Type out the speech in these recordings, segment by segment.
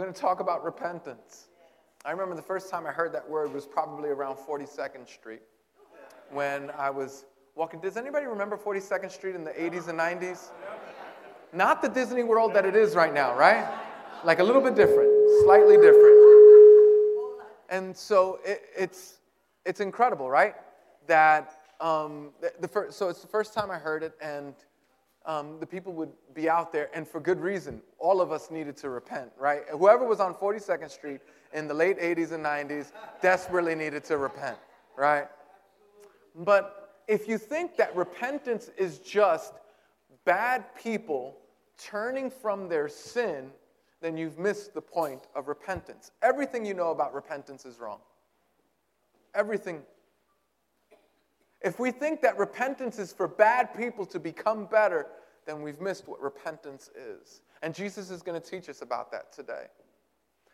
We're going to talk about repentance. I remember the first time I heard that word was probably around 42nd Street when I was walking. Does anybody remember 42nd Street in the 80s and 90s? Not the Disney World that it is right now, right? Like a little bit different, slightly different. And so it, it's, it's incredible, right? That um, the, the first, so it's the first time I heard it, and um, the people would be out there, and for good reason. All of us needed to repent, right? Whoever was on 42nd Street in the late 80s and 90s desperately needed to repent, right? But if you think that repentance is just bad people turning from their sin, then you've missed the point of repentance. Everything you know about repentance is wrong. Everything if we think that repentance is for bad people to become better, then we've missed what repentance is. And Jesus is going to teach us about that today.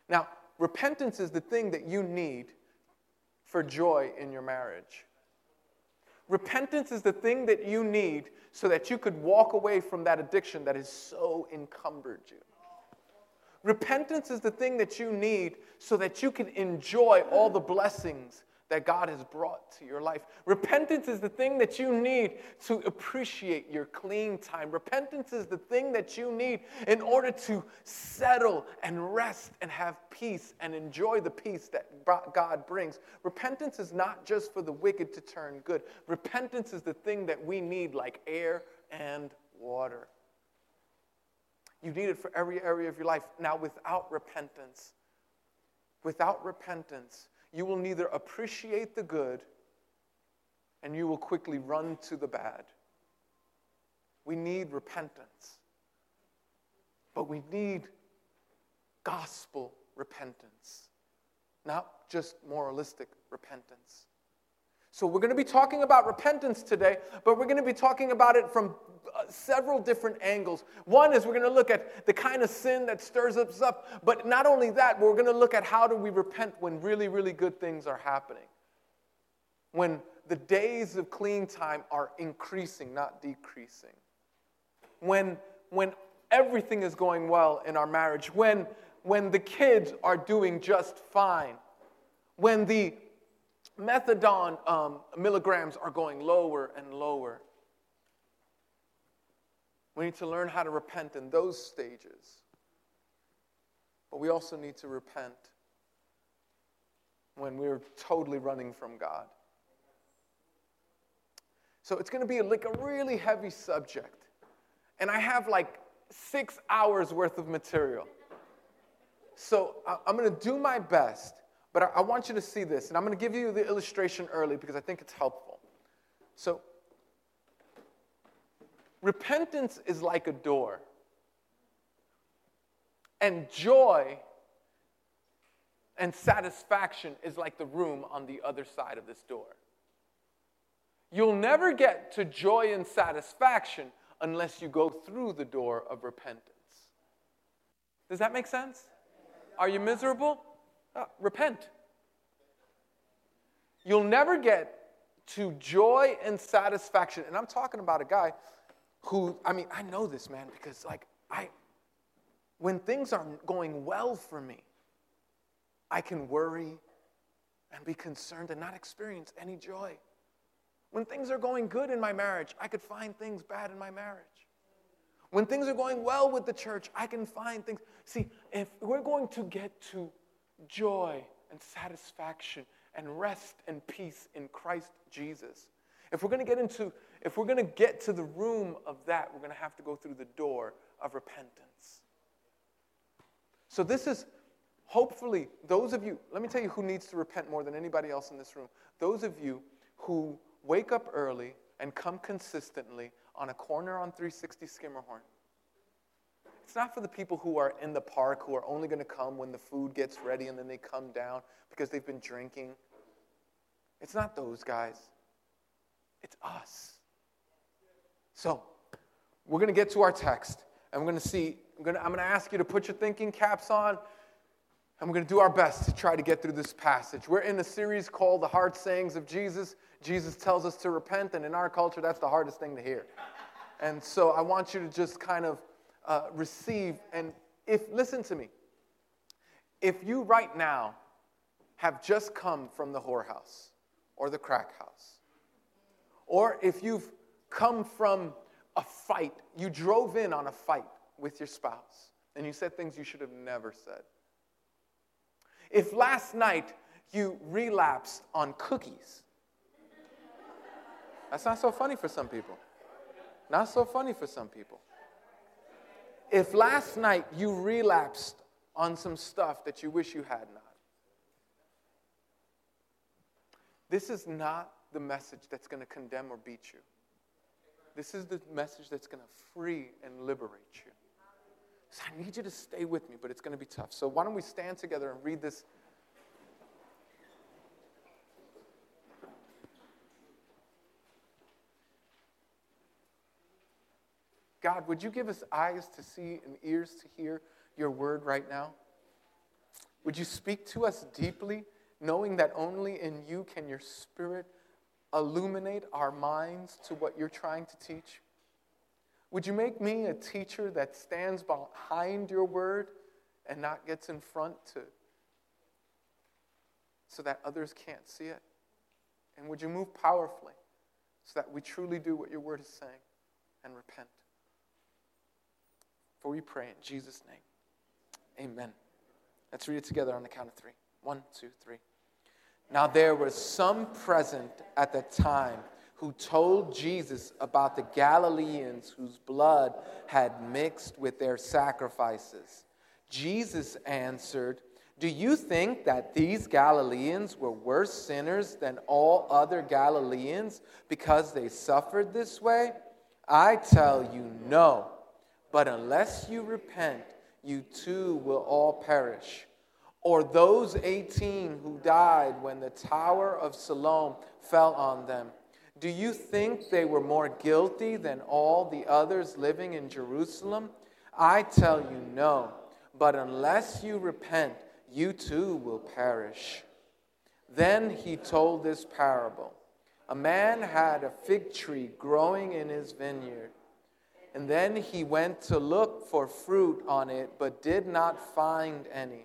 Now, repentance is the thing that you need for joy in your marriage. Repentance is the thing that you need so that you could walk away from that addiction that has so encumbered you. Repentance is the thing that you need so that you can enjoy all the blessings that God has brought to your life. Repentance is the thing that you need to appreciate your clean time. Repentance is the thing that you need in order to settle and rest and have peace and enjoy the peace that God brings. Repentance is not just for the wicked to turn good, repentance is the thing that we need like air and water. You need it for every area of your life. Now, without repentance, without repentance, you will neither appreciate the good and you will quickly run to the bad. We need repentance, but we need gospel repentance, not just moralistic repentance. So, we're going to be talking about repentance today, but we're going to be talking about it from uh, several different angles. One is we're going to look at the kind of sin that stirs us up, but not only that, we're going to look at how do we repent when really, really good things are happening. When the days of clean time are increasing, not decreasing. When, when everything is going well in our marriage, when, when the kids are doing just fine, when the methadone um, milligrams are going lower and lower. We need to learn how to repent in those stages. But we also need to repent when we're totally running from God. So it's going to be like a really heavy subject. And I have like six hours worth of material. So I'm going to do my best but I, I want you to see this, and I'm going to give you the illustration early because I think it's helpful. So, repentance is like a door, and joy and satisfaction is like the room on the other side of this door. You'll never get to joy and satisfaction unless you go through the door of repentance. Does that make sense? Are you miserable? Uh, repent. You'll never get to joy and satisfaction. And I'm talking about a guy who, I mean, I know this man because, like, I, when things aren't going well for me, I can worry and be concerned and not experience any joy. When things are going good in my marriage, I could find things bad in my marriage. When things are going well with the church, I can find things. See, if we're going to get to joy and satisfaction and rest and peace in Christ Jesus. If we're going to get into if we're going to get to the room of that, we're going to have to go through the door of repentance. So this is hopefully those of you, let me tell you who needs to repent more than anybody else in this room. Those of you who wake up early and come consistently on a corner on 360 Schermerhorn. It's not for the people who are in the park who are only going to come when the food gets ready and then they come down because they've been drinking. It's not those guys, it's us. So, we're going to get to our text and we're going to see. I'm going to, I'm going to ask you to put your thinking caps on and we're going to do our best to try to get through this passage. We're in a series called The Hard Sayings of Jesus. Jesus tells us to repent, and in our culture, that's the hardest thing to hear. And so I want you to just kind of uh, receive. And if, listen to me, If you right now have just come from the whorehouse or the crack house, or if you've come from a fight, you drove in on a fight with your spouse and you said things you should have never said. If last night you relapsed on cookies, that's not so funny for some people. Not so funny for some people. If last night you relapsed on some stuff that you wish you had not, this is not the message that's going to condemn or beat you. This is the message that's going to free and liberate you. So I need you to stay with me, but it's going to be tough. So why don't we stand together and read this God, would you give us eyes to see and ears to hear your word right now? Would you speak to us deeply, knowing that only in you can your spirit illuminate our minds to what you're trying to teach? Would you make me a teacher that stands behind your word and not gets in front to so that others can't see it? And would you move powerfully so that we truly do what your word is saying and repent? For we pray in Jesus' name. Amen. Let's read it together on the count of three. One, two, three. Now there was some present at the time who told Jesus about the Galileans whose blood had mixed with their sacrifices. Jesus answered, Do you think that these Galileans were worse sinners than all other Galileans because they suffered this way? I tell you, no. But unless you repent, you too will all perish. Or those 18 who died when the Tower of Siloam fell on them. Do you think they were more guilty than all the others living in Jerusalem? I tell you, no. But unless you repent, you too will perish. Then he told this parable A man had a fig tree growing in his vineyard and then he went to look for fruit on it, but did not find any.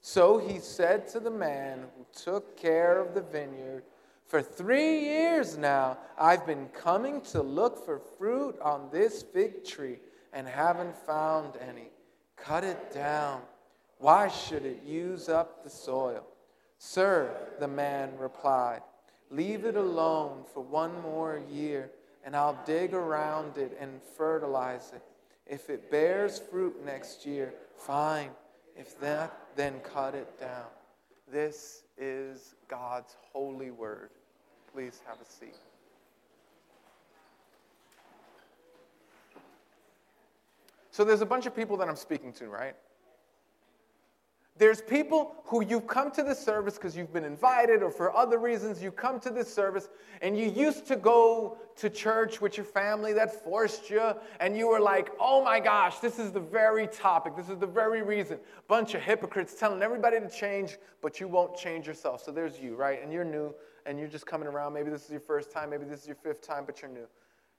So he said to the man who took care of the vineyard, For three years now I've been coming to look for fruit on this fig tree and haven't found any. Cut it down. Why should it use up the soil? Sir, the man replied, Leave it alone for one more year and I'll dig around it and fertilize it. If it bears fruit next year, fine. If that, then cut it down. This is God's holy word. Please have a seat. So there's a bunch of people that I'm speaking to, right? There's people who you've come to this service because you've been invited or for other reasons you come to this service and you used to go to church with your family that forced you and you were like, oh my gosh, this is the very topic, this is the very reason. Bunch of hypocrites telling everybody to change, but you won't change yourself. So there's you, right? And you're new and you're just coming around. Maybe this is your first time, maybe this is your fifth time, but you're new.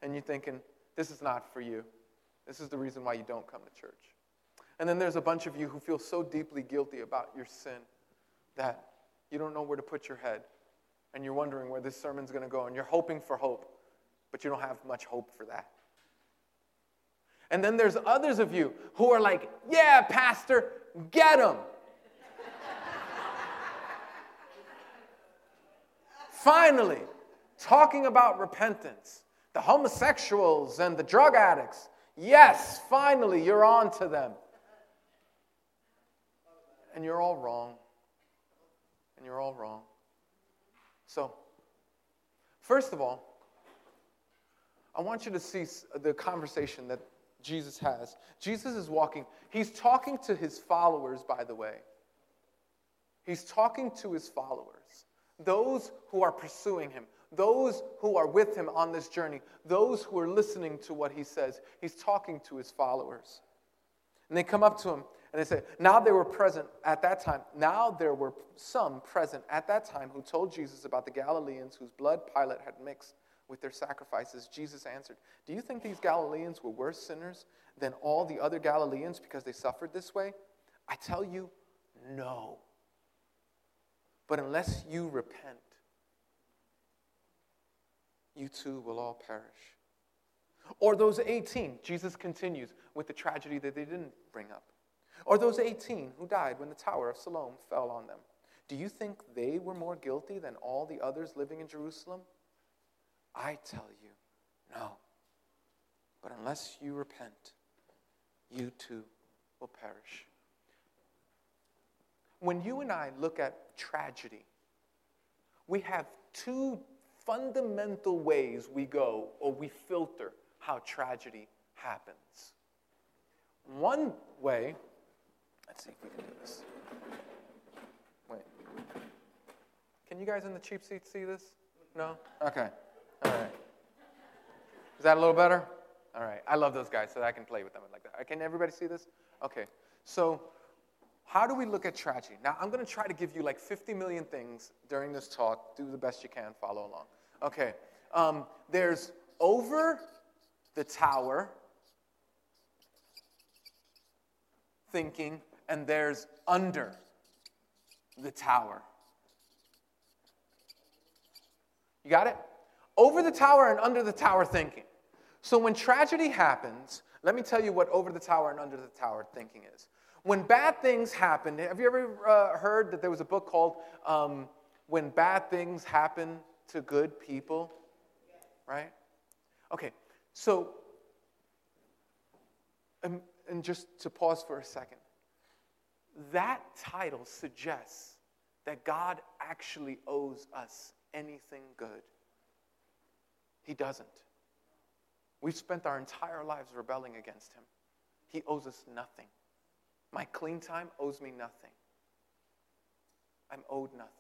And you're thinking, this is not for you. This is the reason why you don't come to church. And then there's a bunch of you who feel so deeply guilty about your sin that you don't know where to put your head. And you're wondering where this sermon's going to go. And you're hoping for hope, but you don't have much hope for that. And then there's others of you who are like, yeah, Pastor, get them. Finally, talking about repentance, the homosexuals and the drug addicts. Yes, finally, you're on to them and you're all wrong. And you're all wrong. So, first of all, I want you to see the conversation that Jesus has. Jesus is walking, he's talking to his followers, by the way. He's talking to his followers, those who are pursuing him, those who are with him on this journey, those who are listening to what he says. He's talking to his followers. And they come up to him and they say, Now they were present at that time. Now there were some present at that time who told Jesus about the Galileans whose blood Pilate had mixed with their sacrifices. Jesus answered, Do you think these Galileans were worse sinners than all the other Galileans because they suffered this way? I tell you, No. But unless you repent, you too will all perish. Or those 18, Jesus continues with the tragedy that they didn't bring up. Or those 18 who died when the Tower of Siloam fell on them. Do you think they were more guilty than all the others living in Jerusalem? I tell you, no. But unless you repent, you too will perish. When you and I look at tragedy, we have two fundamental ways we go or we filter how tragedy happens. One way, let's see if we can do this. Wait. Can you guys in the cheap seat see this? No? Okay. All right. Is that a little better? All right. I love those guys, so I can play with them like that. Can everybody see this? Okay. So, how do we look at tragedy? Now, I'm going to try to give you like 50 million things during this talk. Do the best you can, follow along. Okay. Um, there's over the tower thinking, and there's under the tower. You got it? Over the tower and under the tower thinking. So when tragedy happens, let me tell you what over the tower and under the tower thinking is. When bad things happen, have you ever uh, heard that there was a book called um, When Bad Things Happen to Good People? Right? Okay, so, and, and just to pause for a second, that title suggests that God actually owes us anything good. He doesn't. We've spent our entire lives rebelling against Him. He owes us nothing. My clean time owes me nothing. I'm owed nothing.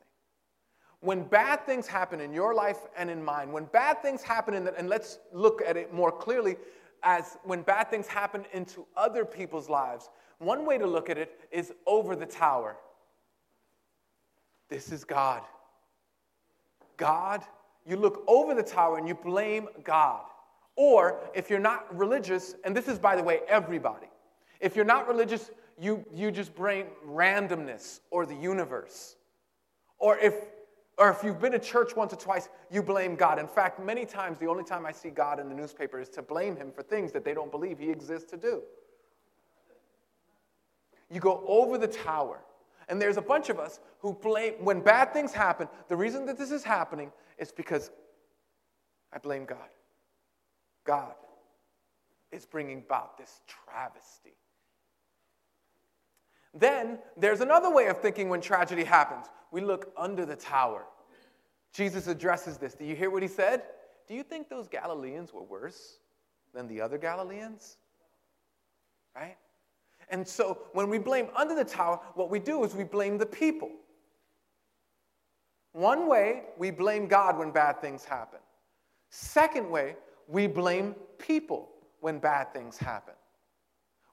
When bad things happen in your life and in mine, when bad things happen, in the, and let's look at it more clearly as when bad things happen into other people's lives, one way to look at it is over the tower. This is God. God, you look over the tower and you blame God. Or if you're not religious, and this is, by the way, everybody, if you're not religious, you, you just blame randomness or the universe. Or if, or if you've been to church once or twice, you blame God. In fact, many times, the only time I see God in the newspaper is to blame him for things that they don't believe he exists to do. You go over the tower. And there's a bunch of us who blame, when bad things happen, the reason that this is happening is because I blame God. God is bringing about this travesty. Then there's another way of thinking when tragedy happens. We look under the tower. Jesus addresses this. Do you hear what he said? Do you think those Galileans were worse than the other Galileans? Right? And so when we blame under the tower, what we do is we blame the people. One way, we blame God when bad things happen. Second way, we blame people when bad things happen.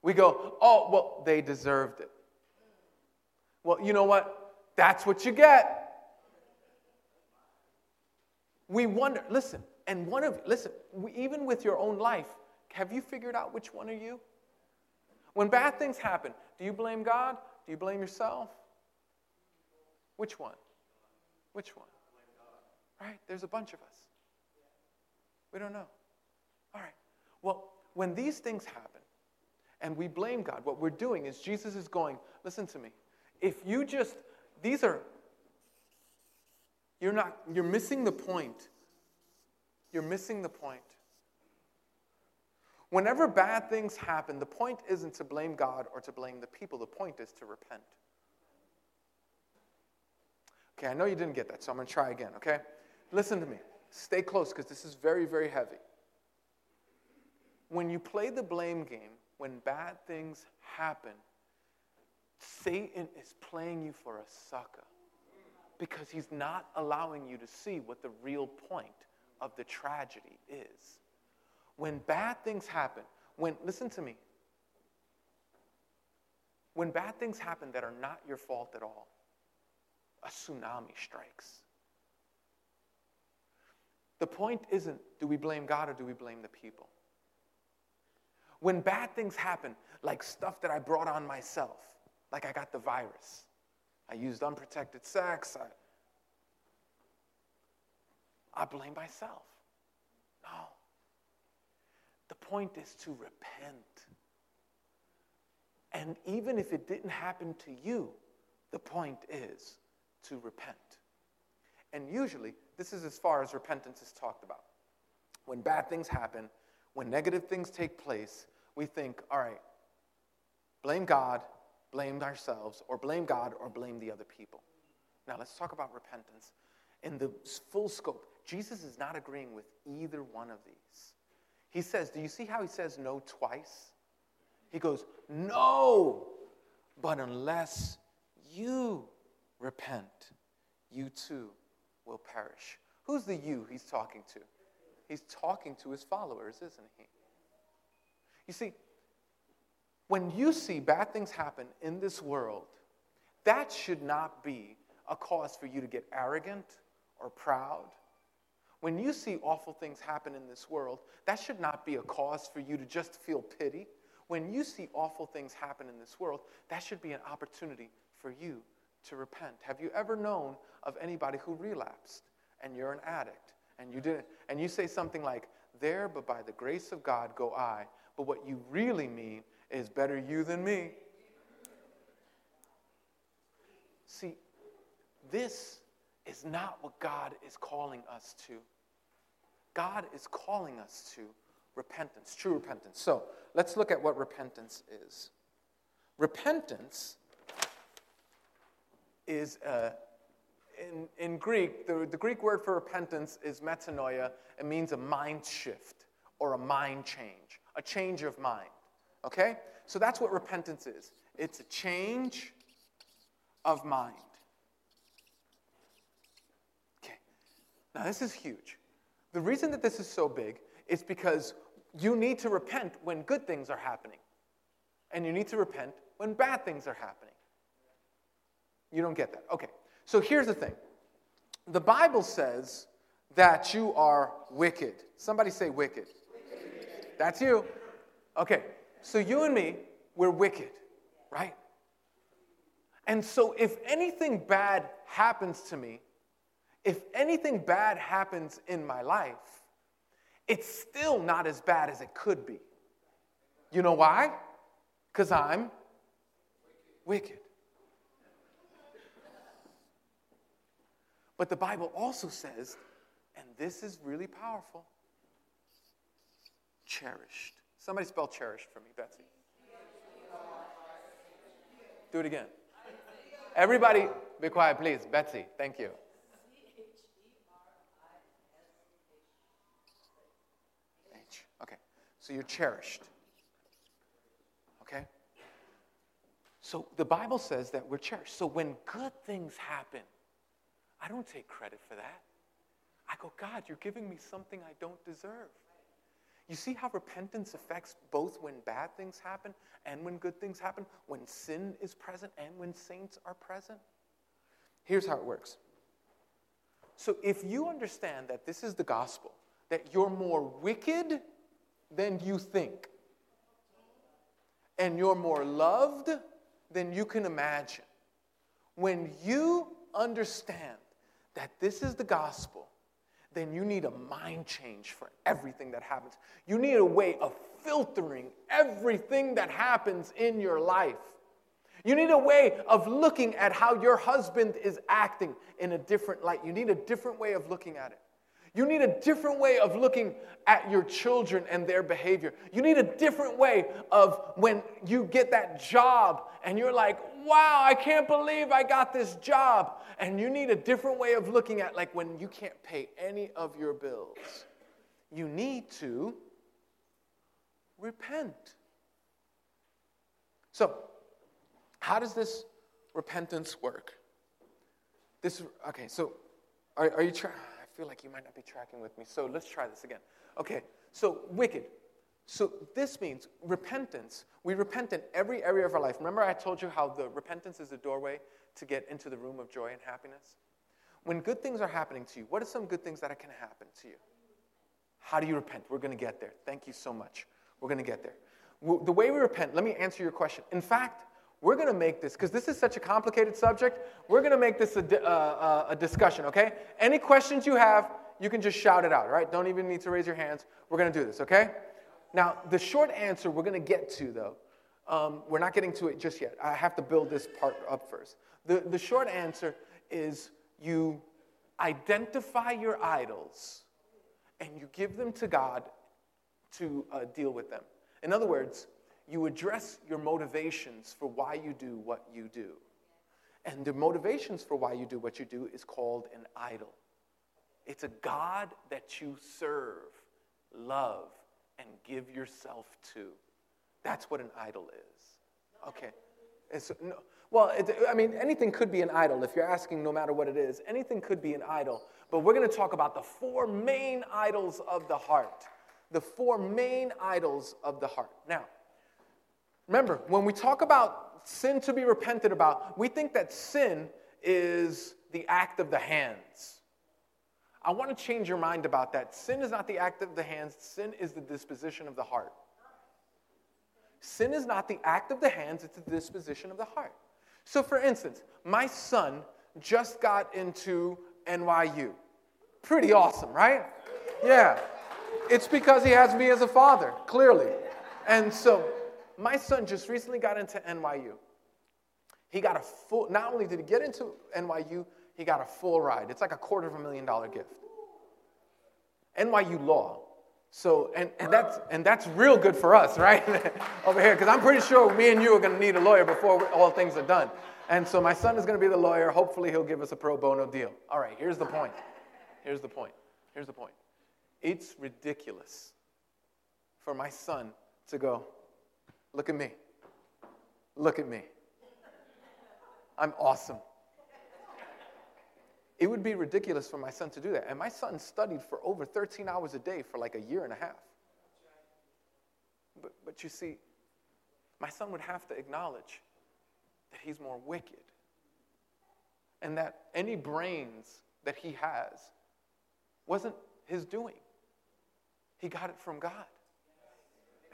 We go, oh, well, they deserved it. Well, you know what? That's what you get. We wonder, listen, and one of, listen, even with your own life, have you figured out which one are you? When bad things happen, do you blame God? Do you blame yourself? Which one? Which one? Right? There's a bunch of us. We don't know. All right. Well, when these things happen and we blame God, what we're doing is Jesus is going, listen to me. If you just, these are, you're not, you're missing the point. You're missing the point. Whenever bad things happen, the point isn't to blame God or to blame the people. The point is to repent. Okay, I know you didn't get that, so I'm going to try again, okay? Listen to me. Stay close because this is very, very heavy. When you play the blame game, when bad things happen, Satan is playing you for a sucker because he's not allowing you to see what the real point of the tragedy is. When bad things happen, when, listen to me, when bad things happen that are not your fault at all, a tsunami strikes. The point isn't do we blame God or do we blame the people? When bad things happen, like stuff that I brought on myself, like I got the virus, I used unprotected sex. I, I blame myself. No. The point is to repent. And even if it didn't happen to you, the point is to repent. And usually, this is as far as repentance is talked about. When bad things happen, when negative things take place, we think, all right, blame God, blame ourselves, or blame God, or blame the other people. Now, let's talk about repentance. In the full scope, Jesus is not agreeing with either one of these. He says, Do you see how he says no twice? He goes, No, but unless you repent, you too will perish. Who's the you he's talking to? He's talking to his followers, isn't he? You see, when you see bad things happen in this world, that should not be a cause for you to get arrogant or proud. When you see awful things happen in this world, that should not be a cause for you to just feel pity. When you see awful things happen in this world, that should be an opportunity for you to repent. Have you ever known of anybody who relapsed and you're an addict and you didn't and you say something like, "There, but by the grace of God go I." But what you really mean is better you than me. See, this is not what God is calling us to. God is calling us to repentance, true repentance. So let's look at what repentance is. Repentance is, uh, in, in Greek, the, the Greek word for repentance is metanoia. It means a mind shift or a mind change, a change of mind. Okay? So that's what repentance is it's a change of mind. Okay. Now, this is huge. The reason that this is so big is because you need to repent when good things are happening, and you need to repent when bad things are happening. You don't get that. Okay. So here's the thing the Bible says that you are wicked. Somebody say wicked. That's you. Okay. So you and me, we're wicked, right? And so if anything bad happens to me, if anything bad happens in my life, it's still not as bad as it could be. You know why? Because I'm wicked. But the Bible also says, and this is really powerful cherished. Somebody spell cherished for me, Betsy. Do it again. Everybody, be quiet, please. Betsy, thank you. H. Okay. So you're cherished. Okay? So the Bible says that we're cherished. So when good things happen, I don't take credit for that. I go, God, you're giving me something I don't deserve. You see how repentance affects both when bad things happen and when good things happen, when sin is present and when saints are present? Here's how it works. So, if you understand that this is the gospel, that you're more wicked than you think, and you're more loved than you can imagine, when you understand that this is the gospel, then you need a mind change for everything that happens. You need a way of filtering everything that happens in your life. You need a way of looking at how your husband is acting in a different light. You need a different way of looking at it. You need a different way of looking at your children and their behavior. You need a different way of when you get that job and you're like, wow, I can't believe I got this job. And you need a different way of looking at like when you can't pay any of your bills. You need to repent. So, how does this repentance work? This okay, so are, are you trying? Feel like you might not be tracking with me. So let's try this again. Okay, so wicked. So this means repentance. We repent in every area of our life. Remember, I told you how the repentance is a doorway to get into the room of joy and happiness? When good things are happening to you, what are some good things that can happen to you? How do you repent? We're going to get there. Thank you so much. We're going to get there. The way we repent, let me answer your question. In fact, we're going to make this, because this is such a complicated subject, we're going to make this a, uh, uh, a discussion, okay? Any questions you have, you can just shout it out, right? Don't even need to raise your hands. We're going to do this, okay? Now, the short answer we're going to get to, though, um, we're not getting to it just yet. I have to build this part up first. The, the short answer is you identify your idols and you give them to God to uh, deal with them. In other words, you address your motivations for why you do what you do. And the motivations for why you do what you do is called an idol. It's a God that you serve, love, and give yourself to. That's what an idol is. Okay. So, no, well, it, I mean, anything could be an idol if you're asking no matter what it is. Anything could be an idol. But we're going to talk about the four main idols of the heart. The four main idols of the heart. Now, remember, when we talk about sin to be repented about, we think that sin is the act of the hands. I want to change your mind about that. Sin is not the act of the hands, sin is the disposition of the heart. Sin is not the act of the hands, it's the disposition of the heart. So, for instance, my son just got into NYU. Pretty awesome, right? Yeah. It's because he has me as a father, clearly. And so, my son just recently got into NYU. He got a full, not only did he get into NYU, he got a full ride. It's like a quarter of a million dollar gift. NYU Law. So, and, and, that's, and that's real good for us, right? Over here, because I'm pretty sure me and you are going to need a lawyer before all things are done. And so my son is going to be the lawyer. Hopefully, he'll give us a pro bono deal. All right, here's the point. Here's the point. Here's the point. It's ridiculous for my son to go, look at me. Look at me. I'm awesome. It would be ridiculous for my son to do that. And my son studied for over 13 hours a day for like a year and a half. But, but you see, my son would have to acknowledge that he's more wicked and that any brains that he has wasn't his doing. He got it from God.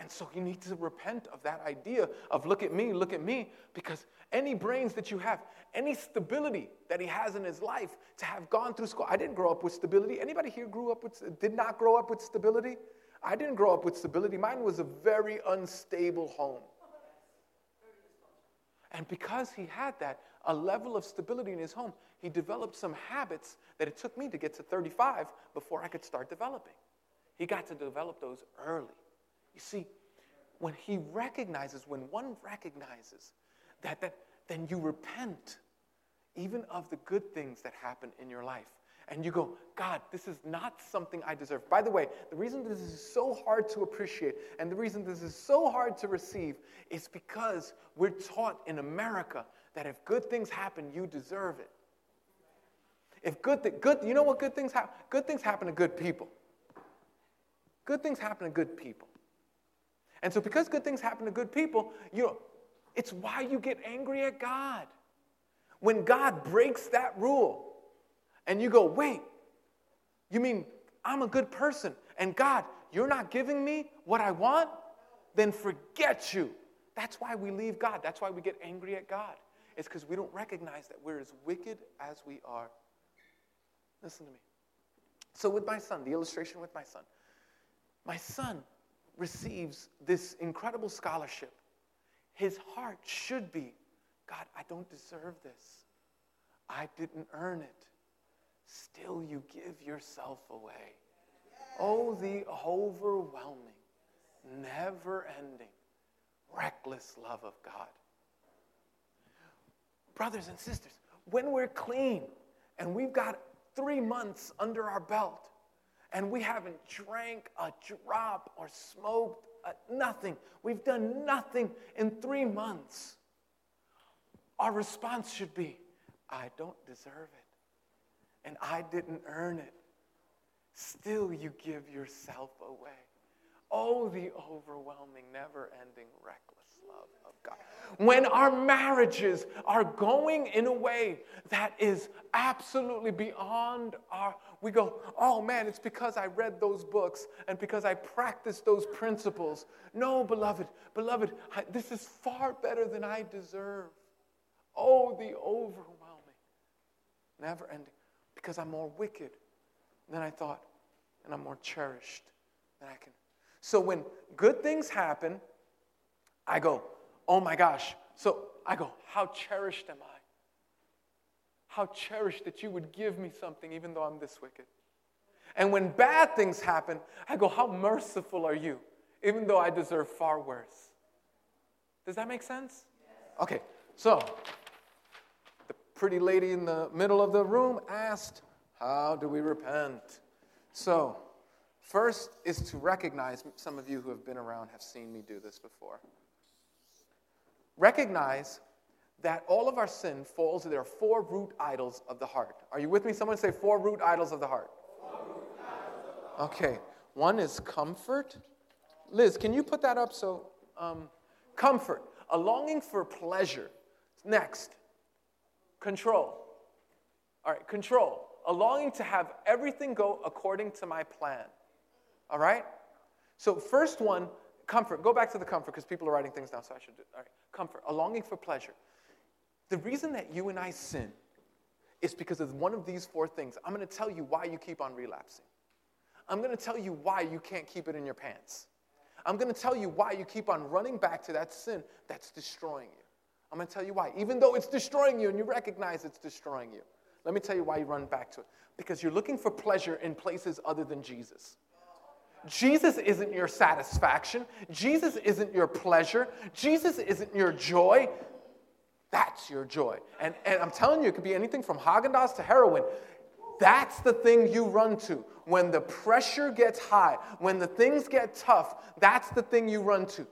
And so you need to repent of that idea of look at me, look at me, because any brains that you have, any stability that he has in his life to have gone through school. I didn't grow up with stability. Anybody here grew up with did not grow up with stability? I didn't grow up with stability. Mine was a very unstable home. And because he had that, a level of stability in his home, he developed some habits that it took me to get to 35 before I could start developing. He got to develop those early. You see, when he recognizes, when one recognizes that, that then you repent even of the good things that happen in your life. And you go, God, this is not something I deserve. By the way, the reason this is so hard to appreciate and the reason this is so hard to receive is because we're taught in America that if good things happen, you deserve it. If good, th- good, you know what good things happen? Good things happen to good people. Good things happen to good people. And so, because good things happen to good people, you know, it's why you get angry at God. When God breaks that rule and you go, wait, you mean I'm a good person and God, you're not giving me what I want? Then forget you. That's why we leave God. That's why we get angry at God. It's because we don't recognize that we're as wicked as we are. Listen to me. So, with my son, the illustration with my son, my son receives this incredible scholarship, his heart should be God, I don't deserve this. I didn't earn it. Still, you give yourself away. Oh, the overwhelming, never ending, reckless love of God. Brothers and sisters, when we're clean and we've got three months under our belt, and we haven't drank a drop or smoked a, nothing. We've done nothing in three months. Our response should be, I don't deserve it, and I didn't earn it. Still, you give yourself away. Oh, the overwhelming, never ending, reckless love of God. When our marriages are going in a way that is absolutely beyond our, we go, oh man, it's because I read those books and because I practiced those principles. No, beloved, beloved, I, this is far better than I deserve. Oh, the overwhelming, never ending, because I'm more wicked than I thought, and I'm more cherished than I can. So when good things happen, I go, oh my gosh. So I go, how cherished am I? How cherished that you would give me something even though I'm this wicked. And when bad things happen, I go, how merciful are you? Even though I deserve far worse. Does that make sense? Okay, so the pretty lady in the middle of the room asked, How do we repent? So, first is to recognize, some of you who have been around have seen me do this before. Recognize that all of our sin falls, there are four root idols of the heart. Are you with me? Someone say four root idols of the heart. Okay, one is comfort. Liz, can you put that up? So, um, comfort, a longing for pleasure. Next, control. All right, control, a longing to have everything go according to my plan. All right? So, first one, comfort. Go back to the comfort because people are writing things down, so I should do. All right, comfort, a longing for pleasure. The reason that you and I sin is because of one of these four things. I'm going to tell you why you keep on relapsing. I'm going to tell you why you can't keep it in your pants. I'm going to tell you why you keep on running back to that sin that's destroying you. I'm going to tell you why. Even though it's destroying you and you recognize it's destroying you. Let me tell you why you run back to it. Because you're looking for pleasure in places other than Jesus. Jesus isn't your satisfaction. Jesus isn't your pleasure. Jesus isn't your joy. That's your joy. And, and I'm telling you, it could be anything from Haagen Dazs to heroin. That's the thing you run to. When the pressure gets high, when the things get tough, that's the thing you run to.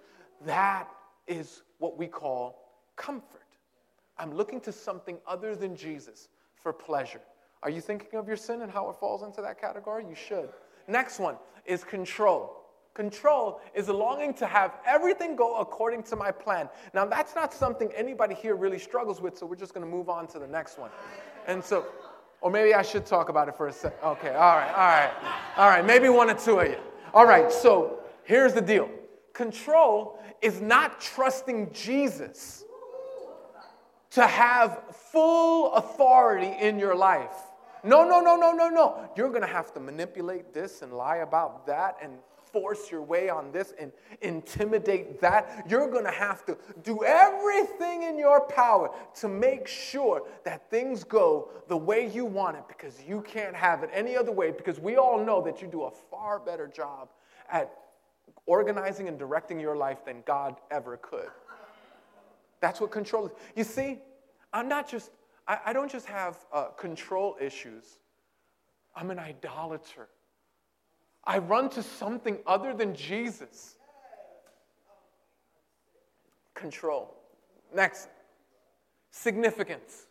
That is what we call comfort. I'm looking to something other than Jesus for pleasure. Are you thinking of your sin and how it falls into that category? You should. Next one is control. Control is a longing to have everything go according to my plan. Now, that's not something anybody here really struggles with, so we're just going to move on to the next one. And so, or maybe I should talk about it for a second. Okay, all right, all right, all right, maybe one or two of you. All right, so here's the deal control is not trusting Jesus to have full authority in your life. No, no, no, no, no, no. You're going to have to manipulate this and lie about that and force your way on this and intimidate that. You're going to have to do everything in your power to make sure that things go the way you want it because you can't have it any other way because we all know that you do a far better job at organizing and directing your life than God ever could. That's what control is. You see, I'm not just, I, I don't just have uh, control issues, I'm an idolater. I run to something other than Jesus. Control. Next, significance.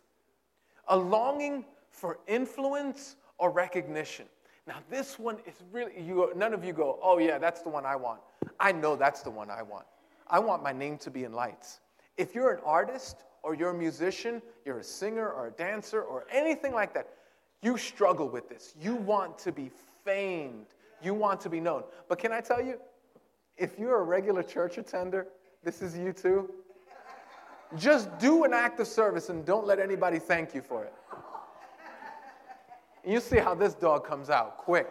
A longing for influence or recognition. Now, this one is really, you, none of you go, oh, yeah, that's the one I want. I know that's the one I want. I want my name to be in lights. If you're an artist or you're a musician, you're a singer or a dancer or anything like that, you struggle with this. You want to be famed you want to be known. But can I tell you, if you're a regular church attender, this is you too. Just do an act of service and don't let anybody thank you for it. You see how this dog comes out quick.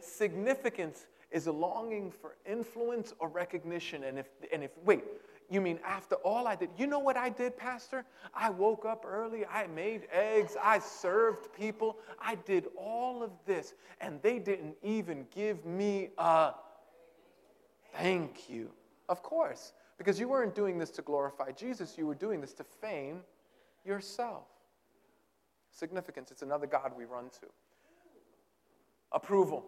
Significance is a longing for influence or recognition. And if, and if, wait, you mean after all I did? You know what I did, Pastor? I woke up early, I made eggs, I served people, I did all of this, and they didn't even give me a thank you. Of course, because you weren't doing this to glorify Jesus, you were doing this to fame yourself. Significance, it's another God we run to. Approval,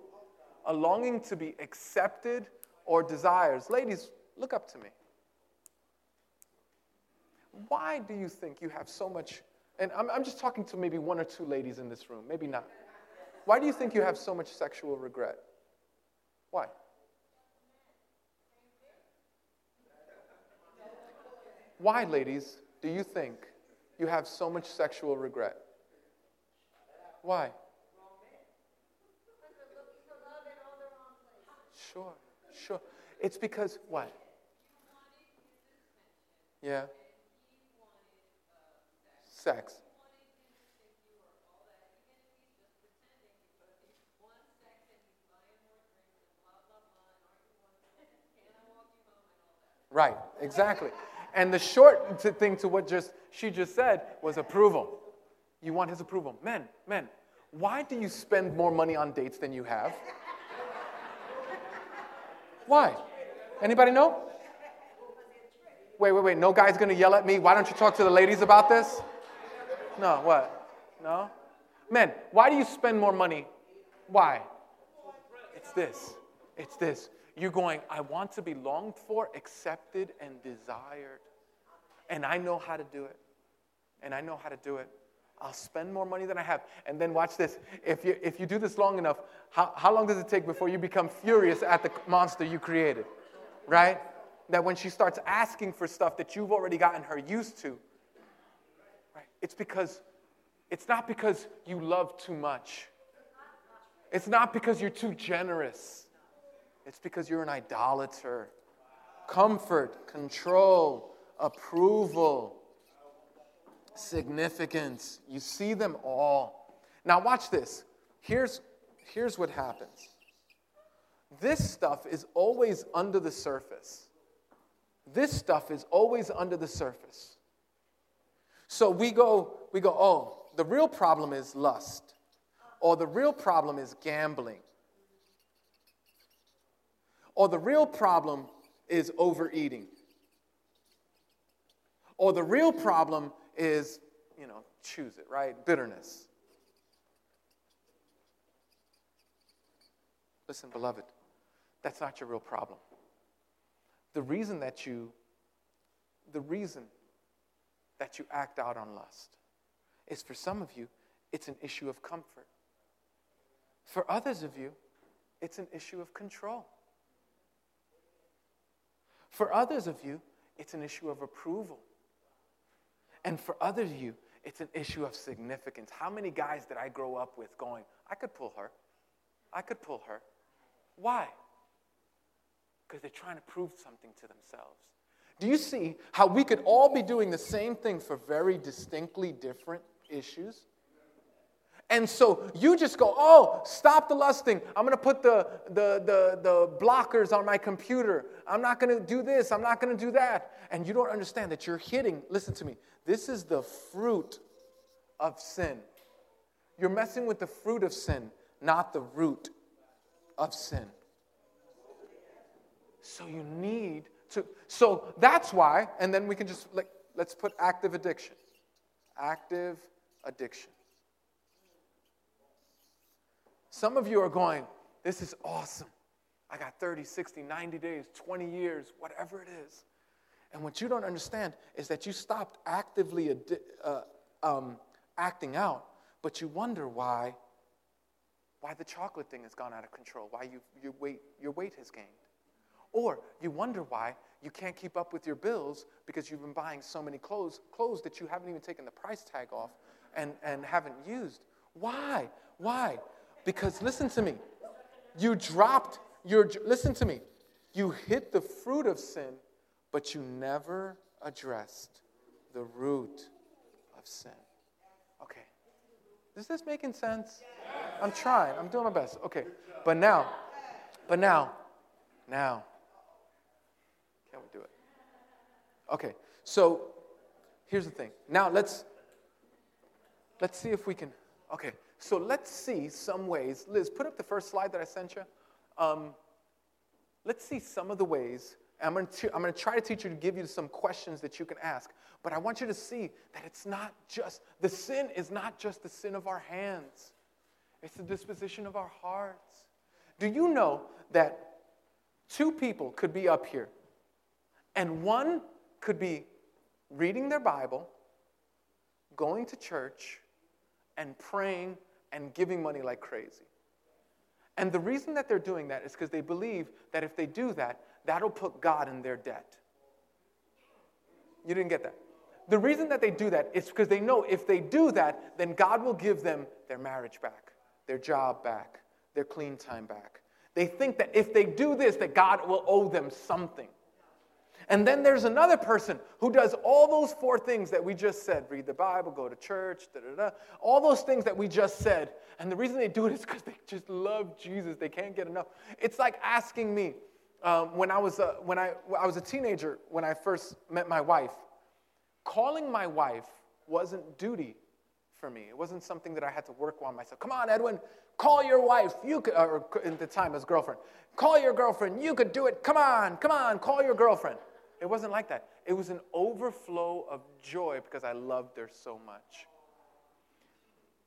a longing to be accepted or desires. Ladies, look up to me. Why do you think you have so much? And I'm, I'm just talking to maybe one or two ladies in this room, maybe not. Why do you think you have so much sexual regret? Why? Why, ladies, do you think you have so much sexual regret? Why? Sure, sure. It's because what? Yeah. Sex. Right, exactly. And the short thing to what just she just said was approval. You want his approval. Men, men, why do you spend more money on dates than you have? Why? Anybody know? Wait, wait, wait. No guy's gonna yell at me. Why don't you talk to the ladies about this? No, what? No? Men, why do you spend more money? Why? It's this. It's this. You're going, I want to be longed for, accepted, and desired. And I know how to do it. And I know how to do it. I'll spend more money than I have. And then watch this. If you, if you do this long enough, how, how long does it take before you become furious at the monster you created? Right? That when she starts asking for stuff that you've already gotten her used to, right? It's because, it's not because you love too much. It's not because you're too generous. It's because you're an idolater. Comfort, control, approval, significance. You see them all. Now, watch this. Here's, here's what happens this stuff is always under the surface. This stuff is always under the surface. So we go, we go, oh, the real problem is lust, or the real problem is gambling, or the real problem is overeating. Or the real problem is, you know, choose it, right? Bitterness. Listen, beloved, that's not your real problem. The reason that you, the reason that you act out on lust is for some of you, it's an issue of comfort. For others of you, it's an issue of control. For others of you, it's an issue of approval. And for others of you, it's an issue of significance. How many guys did I grow up with going, I could pull her? I could pull her. Why? Because they're trying to prove something to themselves. Do you see how we could all be doing the same thing for very distinctly different issues? And so you just go, oh, stop the lusting. I'm going to put the, the, the, the blockers on my computer. I'm not going to do this. I'm not going to do that. And you don't understand that you're hitting, listen to me, this is the fruit of sin. You're messing with the fruit of sin, not the root of sin. So you need to, so that's why, and then we can just, like, let's put active addiction. Active addiction. Some of you are going, This is awesome. I got 30, 60, 90 days, 20 years, whatever it is. And what you don't understand is that you stopped actively uh, um, acting out, but you wonder why, why the chocolate thing has gone out of control, why you, your, weight, your weight has gained. Or you wonder why you can't keep up with your bills because you've been buying so many clothes, clothes that you haven't even taken the price tag off and, and haven't used. Why? Why? Because listen to me, you dropped your, listen to me, you hit the fruit of sin, but you never addressed the root of sin. Okay. Is this making sense? I'm trying. I'm doing my best. Okay. But now, but now, now, can we do it? Okay. So here's the thing. Now let's let's see if we can. Okay. So let's see some ways. Liz, put up the first slide that I sent you. Um, let's see some of the ways. I'm going, to, I'm going to try to teach you to give you some questions that you can ask. But I want you to see that it's not just, the sin is not just the sin of our hands, it's the disposition of our hearts. Do you know that two people could be up here, and one could be reading their Bible, going to church, and praying and giving money like crazy. And the reason that they're doing that is because they believe that if they do that, that'll put God in their debt. You didn't get that. The reason that they do that is because they know if they do that, then God will give them their marriage back, their job back, their clean time back. They think that if they do this, that God will owe them something. And then there's another person who does all those four things that we just said read the Bible, go to church, da da da, all those things that we just said. And the reason they do it is because they just love Jesus. They can't get enough. It's like asking me um, when, I was a, when I, I was a teenager, when I first met my wife, calling my wife wasn't duty for me. It wasn't something that I had to work on myself. Come on, Edwin, call your wife. You could, or at the time as girlfriend, call your girlfriend. You could do it. Come on, come on, call your girlfriend. It wasn't like that. It was an overflow of joy because I loved her so much.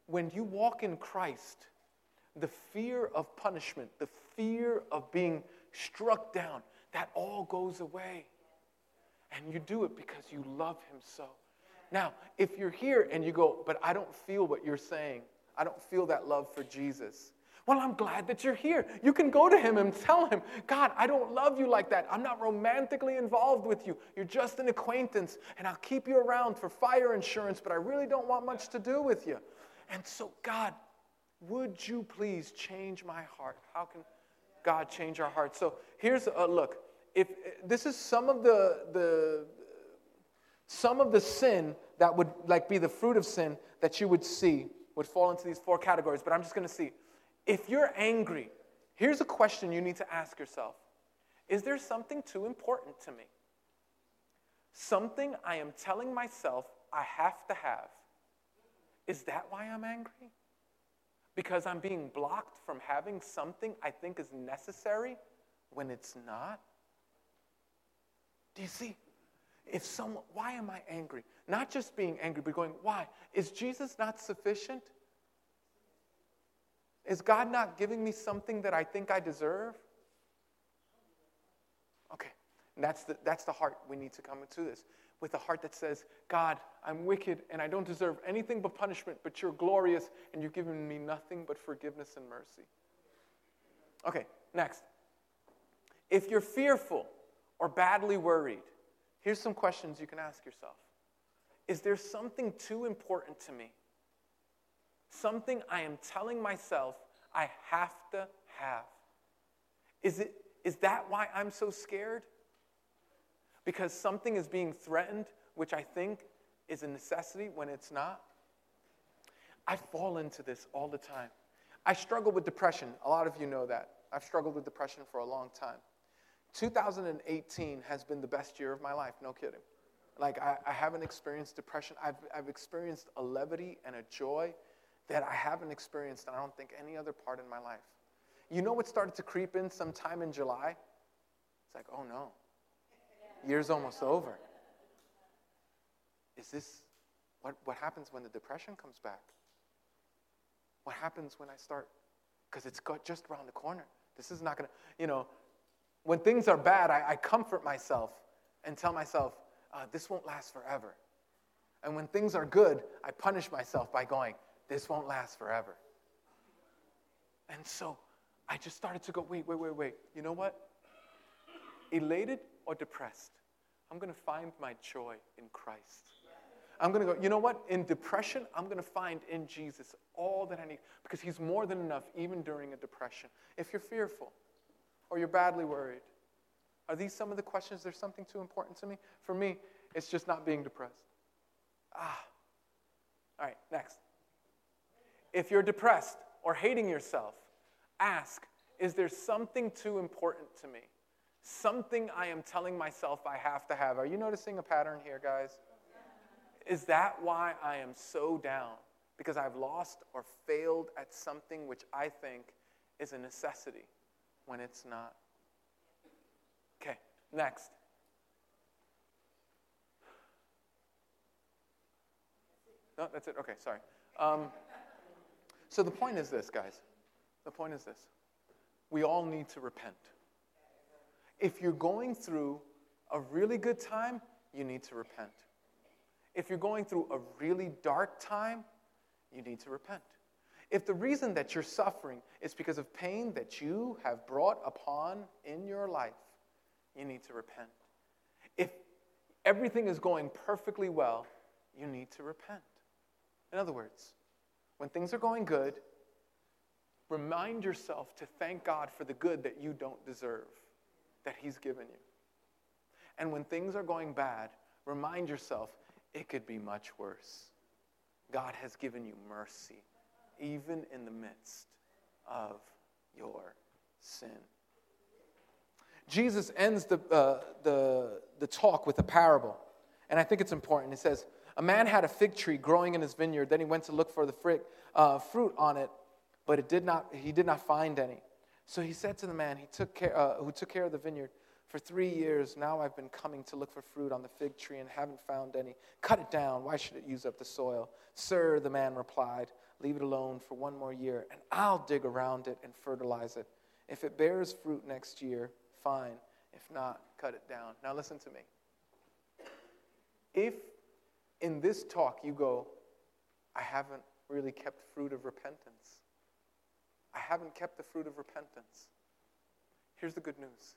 When you walk in Christ, the fear of punishment, the fear of being struck down, that all goes away. And you do it because you love Him so. Now, if you're here and you go, but I don't feel what you're saying, I don't feel that love for Jesus. Well, I'm glad that you're here. You can go to him and tell him, God, I don't love you like that. I'm not romantically involved with you. You're just an acquaintance, and I'll keep you around for fire insurance, but I really don't want much to do with you. And so, God, would you please change my heart? How can God change our hearts? So here's a look. If this is some of the, the some of the sin that would like be the fruit of sin that you would see would fall into these four categories, but I'm just going to see if you're angry, here's a question you need to ask yourself Is there something too important to me? Something I am telling myself I have to have. Is that why I'm angry? Because I'm being blocked from having something I think is necessary when it's not? Do you see? If someone, why am I angry? Not just being angry, but going, why? Is Jesus not sufficient? Is God not giving me something that I think I deserve? Okay, and that's the, that's the heart we need to come into this. With a heart that says, God, I'm wicked and I don't deserve anything but punishment, but you're glorious and you've given me nothing but forgiveness and mercy. Okay, next. If you're fearful or badly worried, here's some questions you can ask yourself Is there something too important to me something I am telling myself I have to have. Is, it, is that why I'm so scared? Because something is being threatened, which I think is a necessity when it's not? I fall into this all the time. I struggle with depression. A lot of you know that. I've struggled with depression for a long time. 2018 has been the best year of my life, no kidding. Like, I, I haven't experienced depression. I've, I've experienced a levity and a joy that I haven't experienced, and I don't think any other part in my life. You know what started to creep in sometime in July? It's like, oh no, year's almost over. Is this what, what happens when the depression comes back? What happens when I start? Because it's got just around the corner. This is not going to, you know, when things are bad, I, I comfort myself and tell myself, uh, this won't last forever. And when things are good, I punish myself by going, this won't last forever. And so I just started to go, wait, wait, wait, wait. You know what? Elated or depressed? I'm going to find my joy in Christ. I'm going to go, you know what? In depression, I'm going to find in Jesus all that I need because He's more than enough even during a depression. If you're fearful or you're badly worried, are these some of the questions? There's something too important to me? For me, it's just not being depressed. Ah. All right, next. If you're depressed or hating yourself, ask Is there something too important to me? Something I am telling myself I have to have. Are you noticing a pattern here, guys? Is that why I am so down? Because I've lost or failed at something which I think is a necessity when it's not. Okay, next. No, that's it. Okay, sorry. Um, so the point is this, guys. The point is this. We all need to repent. If you're going through a really good time, you need to repent. If you're going through a really dark time, you need to repent. If the reason that you're suffering is because of pain that you have brought upon in your life, you need to repent. If everything is going perfectly well, you need to repent. In other words, when things are going good, remind yourself to thank God for the good that you don't deserve, that He's given you. And when things are going bad, remind yourself it could be much worse. God has given you mercy, even in the midst of your sin. Jesus ends the, uh, the, the talk with a parable, and I think it's important. He says, A man had a fig tree growing in his vineyard. Then he went to look for the frig, uh, fruit on it, but it did not, he did not find any. So he said to the man he took care, uh, who took care of the vineyard, For three years now I've been coming to look for fruit on the fig tree and haven't found any. Cut it down. Why should it use up the soil? Sir, the man replied, Leave it alone for one more year, and I'll dig around it and fertilize it. If it bears fruit next year, fine. If not, cut it down. Now listen to me. If in this talk you go, I haven't really kept fruit of repentance, I haven't kept the fruit of repentance. Here's the good news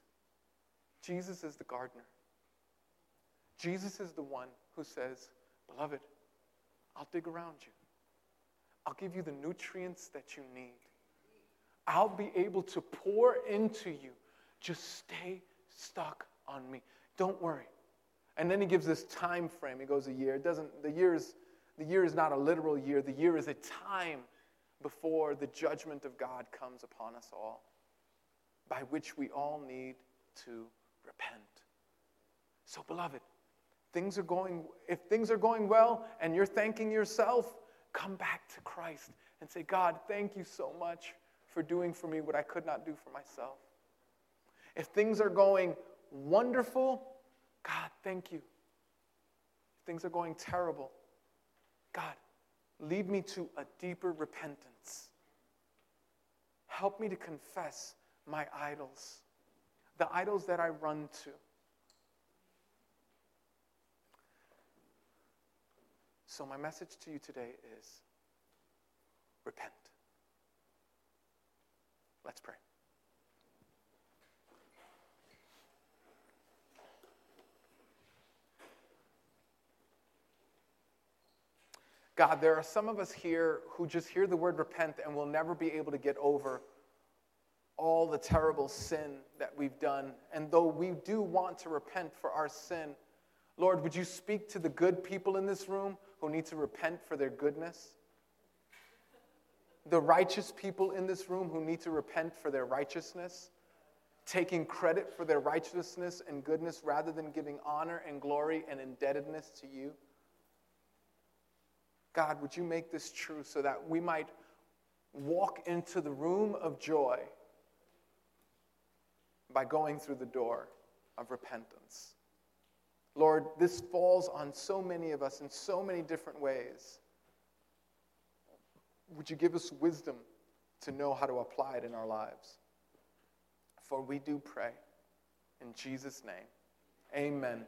Jesus is the gardener. Jesus is the one who says, Beloved, I'll dig around you. I'll give you the nutrients that you need. I'll be able to pour into you. Just stay stuck on me. Don't worry. And then he gives this time frame. He goes a year. It doesn't the year is the year is not a literal year. The year is a time before the judgment of God comes upon us all, by which we all need to repent. So, beloved, things are going, if things are going well and you're thanking yourself, come back to Christ and say, God, thank you so much for doing for me what I could not do for myself. If things are going wonderful, God, thank you. Things are going terrible, God, lead me to a deeper repentance. Help me to confess my idols, the idols that I run to. So, my message to you today is repent. Let's pray. God, there are some of us here who just hear the word repent and will never be able to get over all the terrible sin that we've done. And though we do want to repent for our sin, Lord, would you speak to the good people in this room who need to repent for their goodness? The righteous people in this room who need to repent for their righteousness? Taking credit for their righteousness and goodness rather than giving honor and glory and indebtedness to you? God, would you make this true so that we might walk into the room of joy by going through the door of repentance? Lord, this falls on so many of us in so many different ways. Would you give us wisdom to know how to apply it in our lives? For we do pray. In Jesus' name, amen.